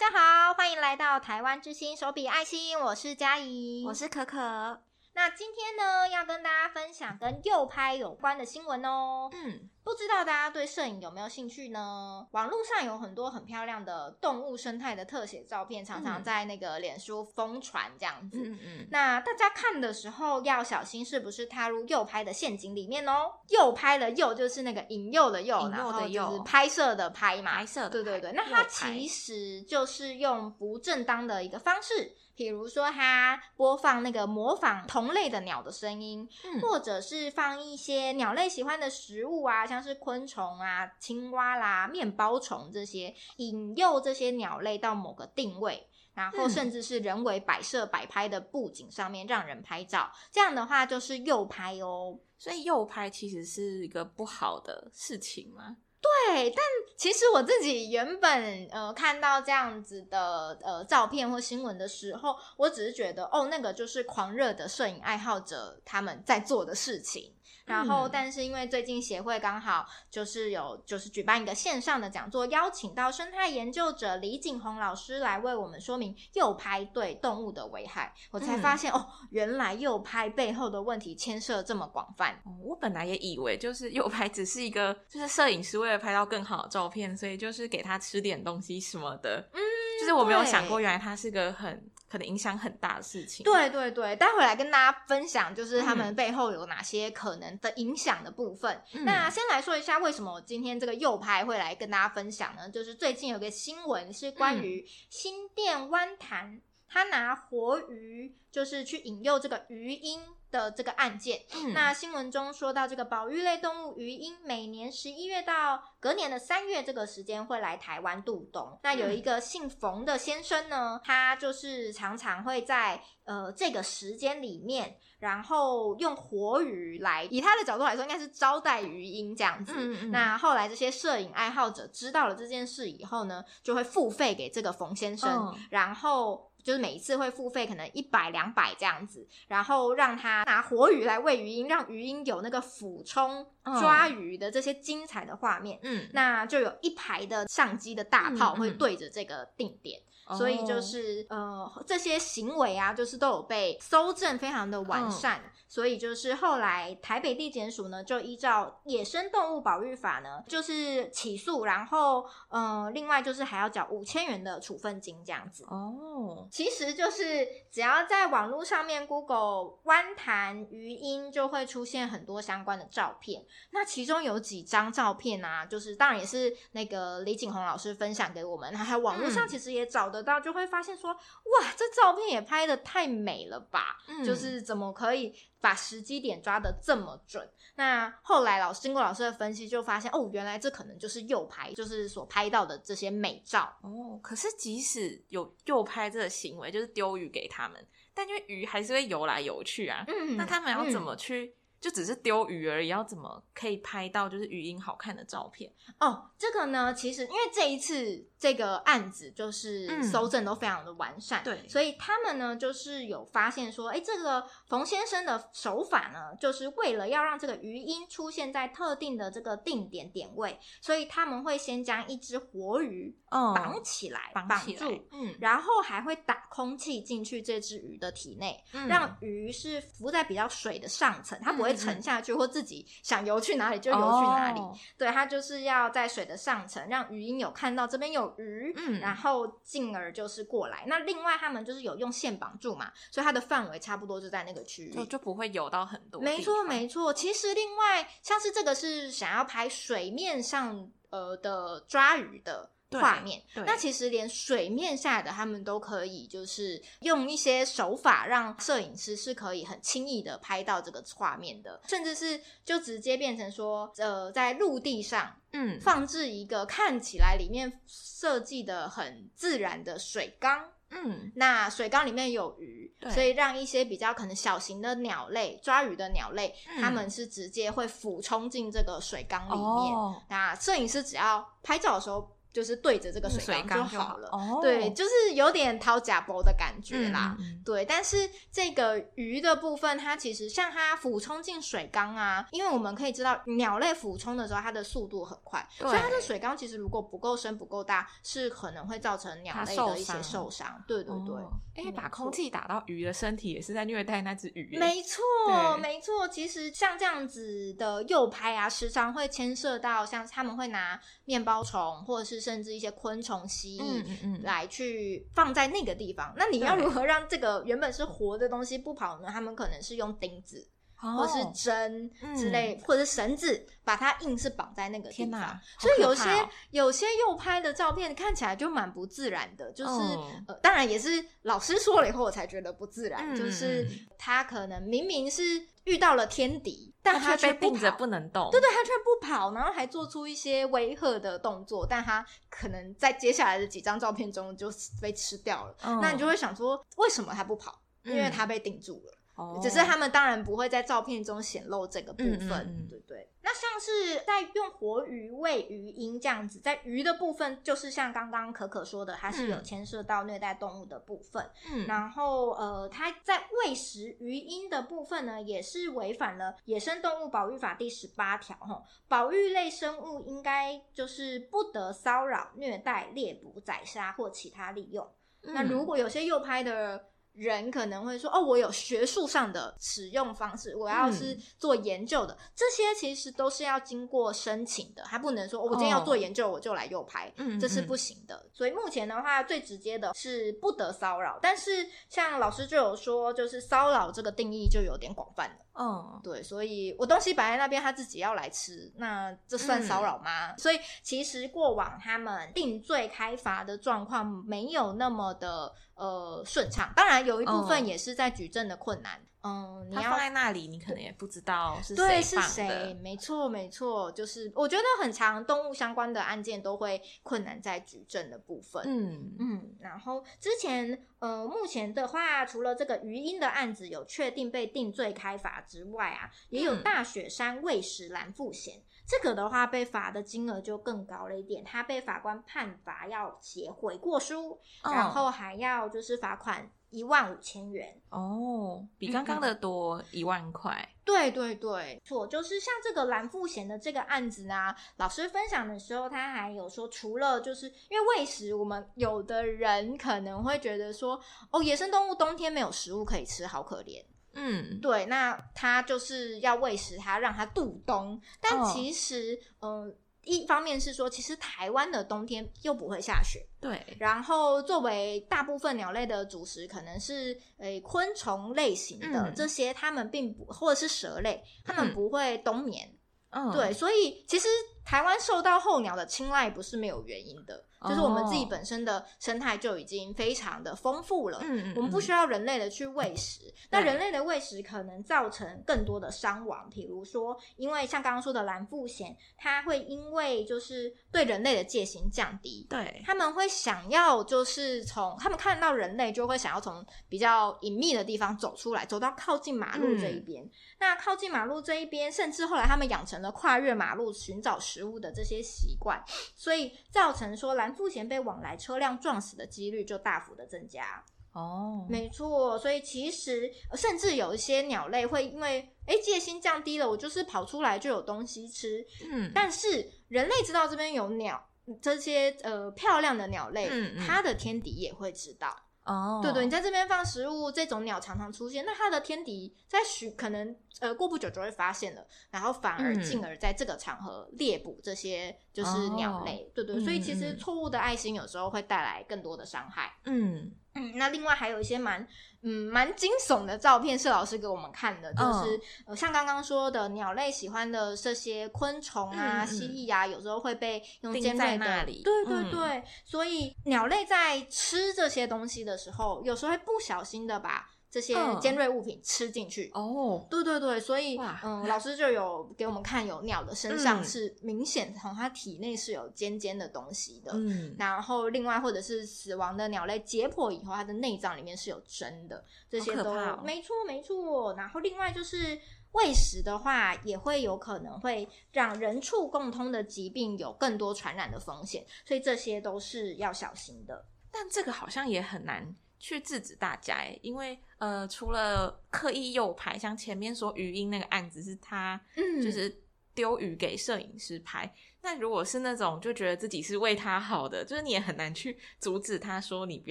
大家好，欢迎来到台湾之星手笔爱心，我是佳怡，我是可可。那今天呢，要跟大家分享跟右拍有关的新闻哦。嗯，不知道大家对摄影有没有兴趣呢？网络上有很多很漂亮的动物生态的特写照片，常常在那个脸书疯传这样子。嗯嗯。那大家看的时候要小心，是不是踏入诱拍的陷阱里面哦？诱拍的诱就是那个引诱的诱，然后就是拍摄的拍嘛。拍摄的。对对对。那它其实就是用不正当的一个方式。比如说，它播放那个模仿同类的鸟的声音，嗯，或者是放一些鸟类喜欢的食物啊，像是昆虫啊、青蛙啦、面包虫这些，引诱这些鸟类到某个定位，然后甚至是人为摆设摆拍的布景上面让人拍照，这样的话就是诱拍哦。所以诱拍其实是一个不好的事情吗？对，但其实我自己原本呃看到这样子的呃照片或新闻的时候，我只是觉得哦，那个就是狂热的摄影爱好者他们在做的事情。然后，但是因为最近协会刚好就是有就是举办一个线上的讲座，邀请到生态研究者李景宏老师来为我们说明诱拍对动物的危害，我才发现、嗯、哦，原来诱拍背后的问题牵涉这么广泛。哦、我本来也以为就是诱拍只是一个就是摄影师为了拍到更好的照片，所以就是给他吃点东西什么的。嗯，就是我没有想过原来他是个很。可能影响很大的事情。对对对，待会来跟大家分享，就是他们背后有哪些可能的影响的部分。嗯。那先来说一下，为什么我今天这个右拍会来跟大家分享呢？就是最近有个新闻是关于新店湾潭，他拿活鱼就是去引诱这个鱼鹰。的这个案件，嗯、那新闻中说到，这个保育类动物鱼鹰每年十一月到隔年的三月这个时间会来台湾度冬。那有一个姓冯的先生呢，他就是常常会在呃这个时间里面，然后用活鱼来，以他的角度来说，应该是招待鱼鹰这样子。嗯嗯。那后来这些摄影爱好者知道了这件事以后呢，就会付费给这个冯先生，哦、然后。就是每一次会付费，可能一百两百这样子，然后让他拿活鱼来喂鱼鹰，让鱼鹰有那个俯冲抓鱼的这些精彩的画面。嗯，那就有一排的相机的大炮会对着这个定点，嗯嗯，所以就是呃这些行为啊，就是都有被搜证，非常的完善。嗯所以就是后来台北地检署呢，就依照野生动物保育法呢，就是起诉，然后嗯、呃，另外就是还要缴五千元的处分金这样子。哦，其实就是只要在网络上面 Google 湾潭鱼鹰，就会出现很多相关的照片。那其中有几张照片啊，就是当然也是那个李景宏老师分享给我们，还有网络上其实也找得到，就会发现说，哇，这照片也拍的太美了吧？嗯，就是怎么可以？把时机点抓得这么准，那后来老师经过老师的分析，就发现哦，原来这可能就是诱拍，就是所拍到的这些美照哦。可是即使有诱拍这个行为，就是丢鱼给他们，但因为鱼还是会游来游去啊，嗯，那他们要怎么去？嗯就只是丢鱼而已，要怎么可以拍到就是鱼鹰好看的照片？哦，这个呢，其实因为这一次这个案子就是搜证都非常的完善，对、嗯，所以他们呢就是有发现说，哎，这个冯先生的手法呢，就是为了要让这个鱼鹰出现在特定的这个定点点位，所以他们会先将一只活鱼绑起来，绑、哦、住，嗯，然后还会打空气进去这只鱼的体内，嗯、让鱼是浮在比较水的上层，它不会。沉下去，或自己想游去哪里就游去哪里。Oh. 对，它就是要在水的上层，让鱼鹰有看到这边有鱼，嗯，然后进而就是过来。那另外他们就是有用线绑住嘛，所以它的范围差不多就在那个区域，就就不会游到很多。没错，没错。其实另外像是这个是想要拍水面上呃的抓鱼的。画面，那其实连水面下的他们都可以，就是用一些手法让摄影师是可以很轻易的拍到这个画面的，甚至是就直接变成说，呃，在陆地上，嗯，放置一个看起来里面设计的很自然的水缸，嗯，那水缸里面有鱼，所以让一些比较可能小型的鸟类抓鱼的鸟类，嗯，他们是直接会俯冲进这个水缸里面。哦，那摄影师只要拍照的时候。就是对着这个水缸就好了，哦、对，就是有点掏假包的感觉啦，对。但是这个鱼的部分，它其实像它俯冲进水缸啊，因为我们可以知道鸟类俯冲的时候，它的速度很快，所以它的水缸其实如果不够深、不够大，是可能会造成鸟类的一些受伤。对对对，哎、哦，把空气打到鱼的身体，也是在虐待那只鱼。没错，没错。其实像这样子的诱拍啊，时常会牵涉到像他们会拿面包虫或者是。甚至一些昆虫、蜥蜴来去放在那个地方，那你要如何让这个原本是活的东西不跑呢？他们可能是用钉子，哦、或是针之类，嗯、或者是绳子，把它硬是绑在那个地方。哦、所以有些有些右拍的照片看起来就蛮不自然的，就是、哦、呃，当然也是老师说了以后我才觉得不自然，嗯、就是他可能明明是。遇到了天敌，但他却被定着不能动。对对，他却不跑，然后还做出一些威吓的动作，但他可能在接下来的几张照片中就被吃掉了。嗯、那你就会想说，为什么他不跑？因为他被定住了。嗯只是他们当然不会在照片中显露这个部分，嗯嗯嗯对对。那像是在用活鱼喂鱼鹰这样子，在鱼的部分，就是像刚刚可可说的，它是有牵涉到虐待动物的部分。嗯，然后呃，它在喂食鱼鹰的部分呢，也是违反了《野生动物保育法》第十八条，哈，保育类生物应该就是不得骚扰、虐待、猎捕、宰杀或其他利用。嗯、那如果有些诱拍的。人可能会说：“哦，我有学术上的使用方式，我要是做研究的，嗯、这些其实都是要经过申请的，还不能说、哦、我今天要做研究，我就来右拍，嗯、这是不行的。嗯、所以目前的话，最直接的是不得骚扰，但是像老师就有说，就是骚扰这个定义就有点广泛了。嗯，对，所以我东西摆在那边，他自己要来吃，那这算骚扰吗？嗯、所以其实过往他们定罪开罚的状况没有那么的。”呃，顺畅，当然有一部分也是在举证的困难。嗯，你要放在那里，你可能也不知道是谁对是谁。没错，没错，就是我觉得很长动物相关的案件都会困难在举证的部分。嗯嗯，然后之前呃，目前的话，除了这个余音的案子有确定被定罪开罚之外啊，也有大雪山喂食蓝腹鷴。这个的话，被罚的金额就更高了一点。他被法官判罚要写悔过书，哦、然后还要就是罚款一万五千元。哦，比刚刚的多一万块。嗯、对对对，错，就是像这个蓝富贤的这个案子呢，老师分享的时候，他还有说，除了就是因为喂食，我们有的人可能会觉得说，哦，野生动物冬天没有食物可以吃，好可怜。嗯，对，那他就是要喂食它，让它度冬。但其实，嗯、哦呃，一方面是说，其实台湾的冬天又不会下雪，对。然后，作为大部分鸟类的主食，可能是诶、欸、昆虫类型的、嗯、这些，它们并不，或者是蛇类，它们不会冬眠。嗯，对，所以其实台湾受到候鸟的青睐不是没有原因的。就是我们自己本身的生态就已经非常的丰富了，嗯，我们不需要人类的去喂食。嗯、那人类的喂食可能造成更多的伤亡，比如说，因为像刚刚说的蓝腹鹇，它会因为就是对人类的戒心降低，对，他们会想要就是从他们看到人类就会想要从比较隐秘的地方走出来，走到靠近马路这一边。嗯、那靠近马路这一边，甚至后来他们养成了跨越马路寻找食物的这些习惯，所以造成说蓝。富贤被往来车辆撞死的几率就大幅的增加哦，没错，所以其实甚至有一些鸟类会因为哎戒心降低了，我就是跑出来就有东西吃，嗯，但是人类知道这边有鸟，这些呃漂亮的鸟类，嗯嗯，它的天敌也会知道。哦，对对，你在这边放食物，这种鸟常常出现，那它的天敌在许可能呃过不久就会发现了，然后反而进而在这个场合猎捕这些就是鸟类，哦、对对，所以其实错误的爱心有时候会带来更多的伤害。嗯嗯，那另外还有一些蛮。嗯，蛮惊悚的照片是老师给我们看的，就是、哦、呃，像刚刚说的鸟类喜欢的这些昆虫啊、嗯、蜥蜴啊，有时候会被用尖锐的，那里对对对，嗯、所以鸟类在吃这些东西的时候，有时候会不小心的把。这些尖锐物品吃进去。哦，对对对，所以嗯，老师就有给我们看，有鸟的身上是明显从它体内是有尖尖的东西的，嗯，然后另外或者是死亡的鸟类解剖以后，它的内脏里面是有针的，这些都、哦、没错没错。然后另外就是喂食的话，也会有可能会让人畜共通的疾病有更多传染的风险，所以这些都是要小心的。但这个好像也很难去制止大家诶，因为呃，除了刻意诱拍，像前面说鱼鹰那个案子是他，嗯，就是丢鱼给摄影师拍。那如果是那种就觉得自己是为他好的，就是你也很难去阻止他说你不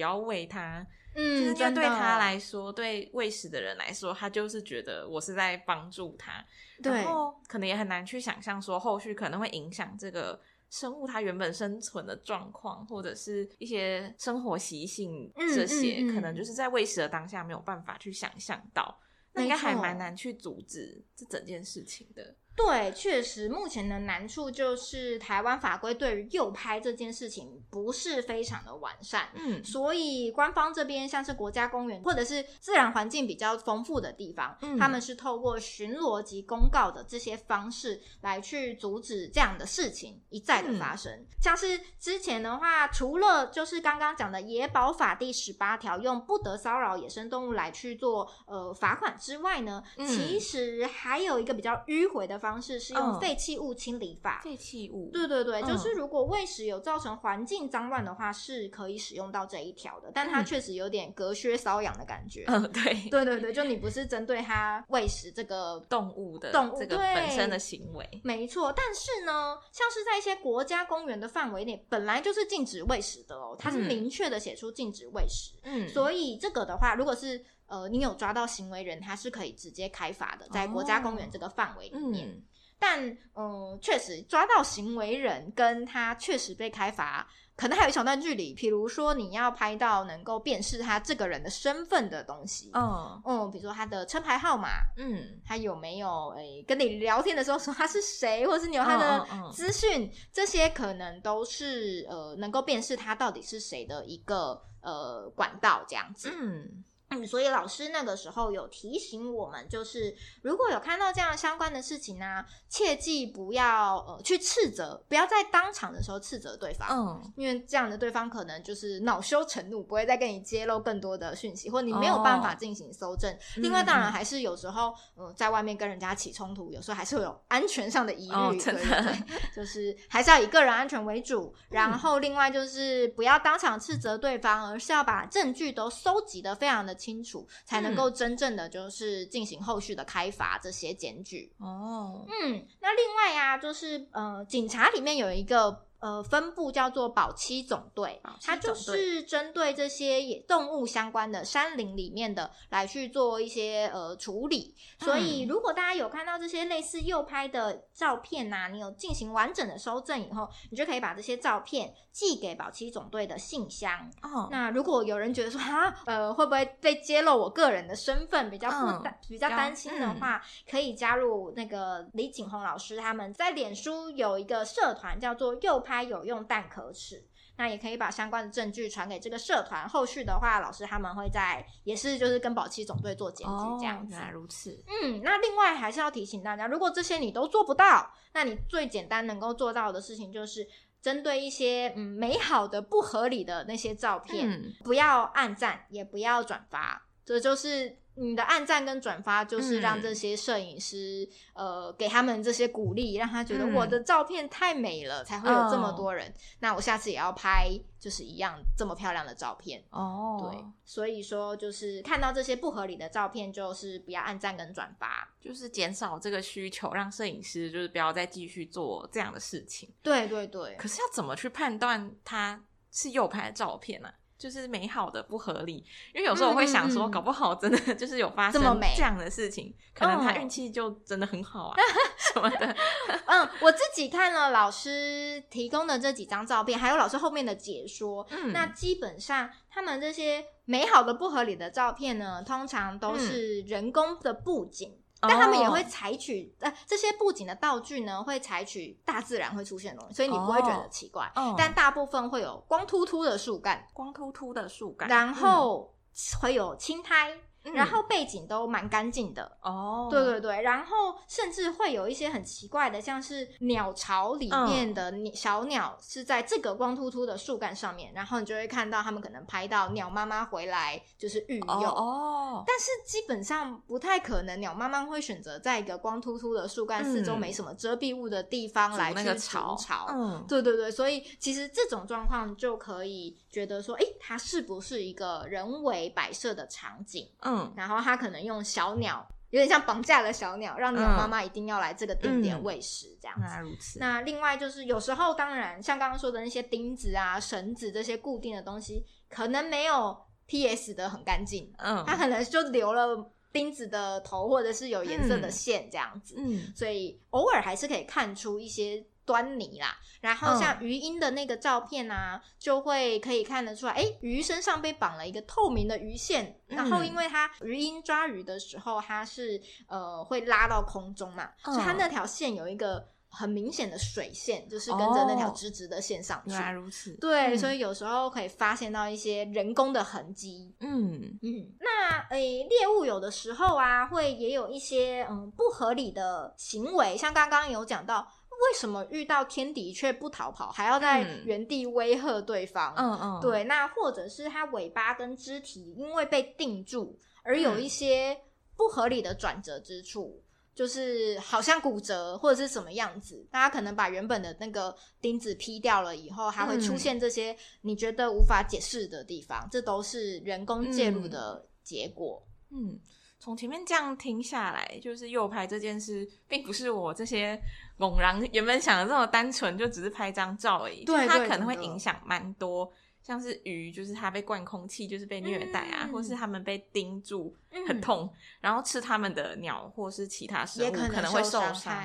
要喂他。嗯，就是对他来说，对喂食的人来说，他就是觉得我是在帮助他，然后可能也很难去想象说后续可能会影响这个生物它原本生存的状况，或者是一些生活习性这些，嗯嗯嗯、可能就是在喂食的当下没有办法去想象到，那应该还蛮难去阻止这整件事情的。对，确实，目前的难处就是台湾法规对于右拍这件事情不是非常的完善，嗯，所以官方这边像是国家公园或者是自然环境比较丰富的地方，嗯，他们是透过巡逻及公告的这些方式来去阻止这样的事情一再的发生。嗯，像是之前的话，除了就是刚刚讲的《野保法》第十八条用不得骚扰野生动物来去做呃罚款之外呢，嗯，其实还有一个比较迂回的方式。方式是用废弃物清理法。废弃物，对对对，就是如果喂食有造成环境脏乱的话，是可以使用到这一条的。但它确实有点隔靴搔痒的感觉。嗯，对，对对对，就你不是针对它喂食这个动物的动物这个本身的行为，没错。但是呢，像是在一些国家公园的范围内，本来就是禁止喂食的哦，它是明确的写出禁止喂食。嗯，所以这个的话，如果是呃，你有抓到行为人，他是可以直接开罚的，在国家公园这个范围里面。哦嗯、但嗯，确实抓到行为人跟他确实被开罚，可能还有一小段距离。比如说，你要拍到能够辨识他这个人的身份的东西，嗯嗯，比如说他的车牌号码，嗯，他有没有诶、欸、跟你聊天的时候说他是谁，或者是你有他的资讯，嗯嗯、这些可能都是呃能够辨识他到底是谁的一个呃管道这样子，嗯。嗯，所以老师那个时候有提醒我们，就是如果有看到这样相关的事情呢、啊，切记不要呃去斥责，不要在当场的时候斥责对方，嗯，因为这样的对方可能就是恼羞成怒，不会再跟你揭露更多的讯息，或你没有办法进行搜证。哦、另外，当然还是有时候，嗯、呃，在外面跟人家起冲突，有时候还是会有安全上的疑虑，哦、真的对，对，就是还是要以个人安全为主。然后，另外就是不要当场斥责对方，而是要把证据都收集的非常的清楚，才能够真正的就是进行后续的开罚这些检举哦。嗯，那另外呀、啊，就是呃，警察里面有一个。呃，分部叫做保七总队，它就是针对这些野动物相关的山林里面的来去做一些呃处理。嗯、所以，如果大家有看到这些类似右拍的照片呐、啊，你有进行完整的收证以后，你就可以把这些照片寄给保七总队的信箱。哦，那如果有人觉得说啊，呃，会不会被揭露我个人的身份，比较不担、嗯、比较担心的话，嗯、可以加入那个李景宏老师他们在脸书有一个社团叫做右拍。拍有用但可耻，那也可以把相关的证据传给这个社团。后续的话，老师他们会在也是就是跟保期总队做检举这样子。原来如此。嗯，那另外还是要提醒大家，如果这些你都做不到，那你最简单能够做到的事情就是针对一些嗯美好的不合理的那些照片，嗯、不要按赞，也不要转发，这就是。你的按赞跟转发，就是让这些摄影师，嗯、呃，给他们这些鼓励，让他觉得我的照片太美了，嗯、才会有这么多人。哦、那我下次也要拍，就是一样这么漂亮的照片。哦，对，所以说就是看到这些不合理的照片，就是不要按赞跟转发，就是减少这个需求，让摄影师就是不要再继续做这样的事情。对对对。可是要怎么去判断它是右拍的照片呢、啊？就是美好的不合理，因为有时候我会想说，搞不好真的 就是有发生这样的事情，可能他运气就真的很好啊 什么的。嗯，我自己看了老师提供的这几张照片，还有老师后面的解说，嗯，那基本上他们这些美好的不合理的照片呢，通常都是人工的布景。但他们也会采取，呃，这些布景的道具呢，会采取大自然会出现的东西，所以你不会觉得奇怪。哦，但大部分会有光秃秃的树干，光秃秃的树干，然后会有青苔，然后背景都蛮干净的。哦，对对对，然后甚至会有一些很奇怪的，像是鸟巢里面的小鸟是在这个光秃秃的树干上面，然后你就会看到他们可能拍到鸟妈妈回来就是育幼哦，但是基本上不太可能鸟妈妈会选择在一个光秃秃的树干四周没什么遮蔽物的地方来去巢。巢，嗯，对对对，所以其实这种状况就可以觉得说，哎，它是不是一个人为摆设的场景？嗯，然后他可能用小鸟，有点像绑架了小鸟，让鸟妈妈一定要来这个定点喂食，这样子。那如此。那另外就是有时候，当然像刚刚说的那些钉子啊、绳子这些固定的东西，可能没有 PS 的很干净，嗯，它可能就留了钉子的头，或者是有颜色的线这样子，嗯，所以偶尔还是可以看出一些。端倪啦，然后像鱼鹰的那个照片啊，嗯、就会可以看得出来，哎，鱼身上被绑了一个透明的鱼线，嗯、然后因为它鱼鹰抓鱼的时候，它是呃会拉到空中嘛，嗯、所以它那条线有一个很明显的水线，就是跟着那条直直的线上去。原来如此，对，嗯、所以有时候可以发现到一些人工的痕迹。嗯。嗯，那诶，猎物有的时候啊，会也有一些嗯不合理的行为，像刚刚有讲到。为什么遇到天敌却不逃跑，还要在原地威吓对方？嗯嗯，对，那或者是它尾巴跟肢体因为被定住而有一些不合理的转折之处，嗯、就是好像骨折或者是什么样子，大家可能把原本的那个钉子劈掉了以后，还会出现这些你觉得无法解释的地方，嗯、这都是人工介入的结果。嗯。嗯从前面这样听下来，就是右拍这件事，并不是我这些猛然原本想的这么单纯，就只是拍张照而已。对，它可能会影响蛮多，像是鱼，就是它被灌空气，就是被虐待啊，嗯、或是它们被钉住很痛，嗯、然后吃它们的鸟或是其他生物可能会受伤。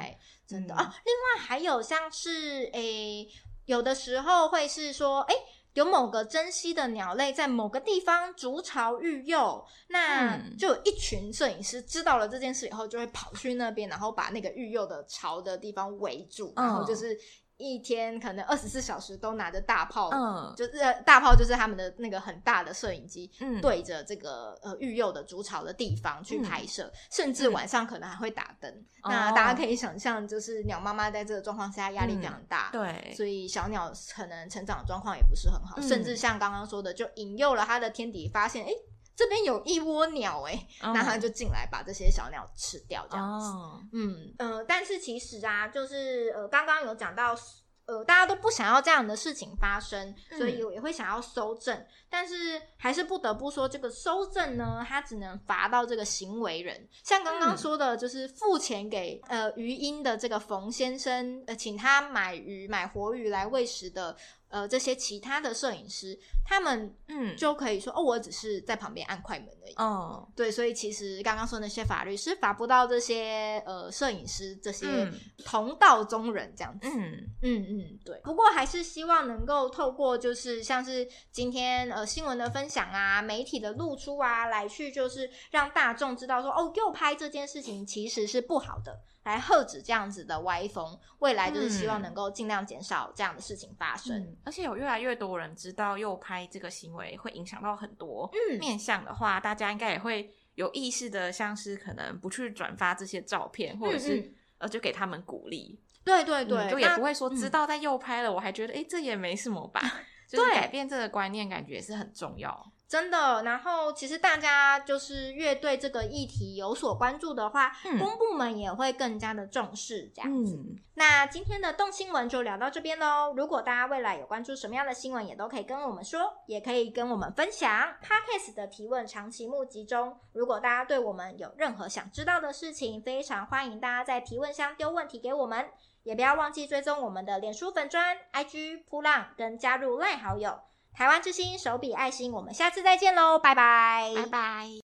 真的啊，另外还有像是诶、欸，有的时候会是说，诶、欸有某个珍稀的鸟类在某个地方筑巢育幼，那就有一群摄影师知道了这件事以后，就会跑去那边，然后把那个育幼的巢的地方围住，然后就是。一天可能二十四小时都拿着大炮，嗯，就是大炮，就是他们的那个很大的摄影机，嗯，对着这个呃育幼的筑巢的地方去拍摄，嗯、甚至晚上可能还会打灯。嗯、那大家可以想象，就是鸟妈妈在这个状况下压力非常大，嗯、对，所以小鸟可能成长的状况也不是很好，嗯、甚至像刚刚说的，就引诱了它的天敌，发现哎。诶这边有一窝鸟哎、欸，那他就进来把这些小鸟吃掉，这样子。Oh. 嗯呃，但是其实啊，就是呃，刚刚有讲到，呃，大家都不想要这样的事情发生，所以也会想要收证，嗯、但是还是不得不说，这个收证呢，它只能罚到这个行为人。像刚刚说的，就是付钱给呃鱼鹰的这个冯先生，呃，请他买鱼买活鱼来喂食的。呃，这些其他的摄影师，他们嗯就可以说、嗯、哦，我只是在旁边按快门而已。哦，对，所以其实刚刚说那些法律是罚不到这些呃摄影师这些同道中人这样子。嗯嗯嗯，对。不过还是希望能够透过就是像是今天呃新闻的分享啊，媒体的露出啊，来去就是让大众知道说哦，诱拍这件事情其实是不好的。来遏止这样子的歪风，未来就是希望能够尽量减少这样的事情发生。嗯、而且有越来越多人知道右拍这个行为会影响到很多面向的话，嗯、大家应该也会有意识的，像是可能不去转发这些照片，或者是、嗯、呃就给他们鼓励。对对对、嗯，就也不会说知道在右拍了，嗯、我还觉得哎这也没什么吧。就是改变这个观念，感觉也是很重要。真的，然后其实大家就是越对这个议题有所关注的话，嗯、公部门也会更加的重视这样子。嗯、那今天的动新闻就聊到这边喽。如果大家未来有关注什么样的新闻，也都可以跟我们说，也可以跟我们分享。Podcast 的提问长期募集中，如果大家对我们有任何想知道的事情，非常欢迎大家在提问箱丢问题给我们，也不要忘记追踪我们的脸书粉砖、IG 扑浪跟加入 LINE 好友。台湾之星手笔爱心，我们下次再见喽，拜拜，拜拜。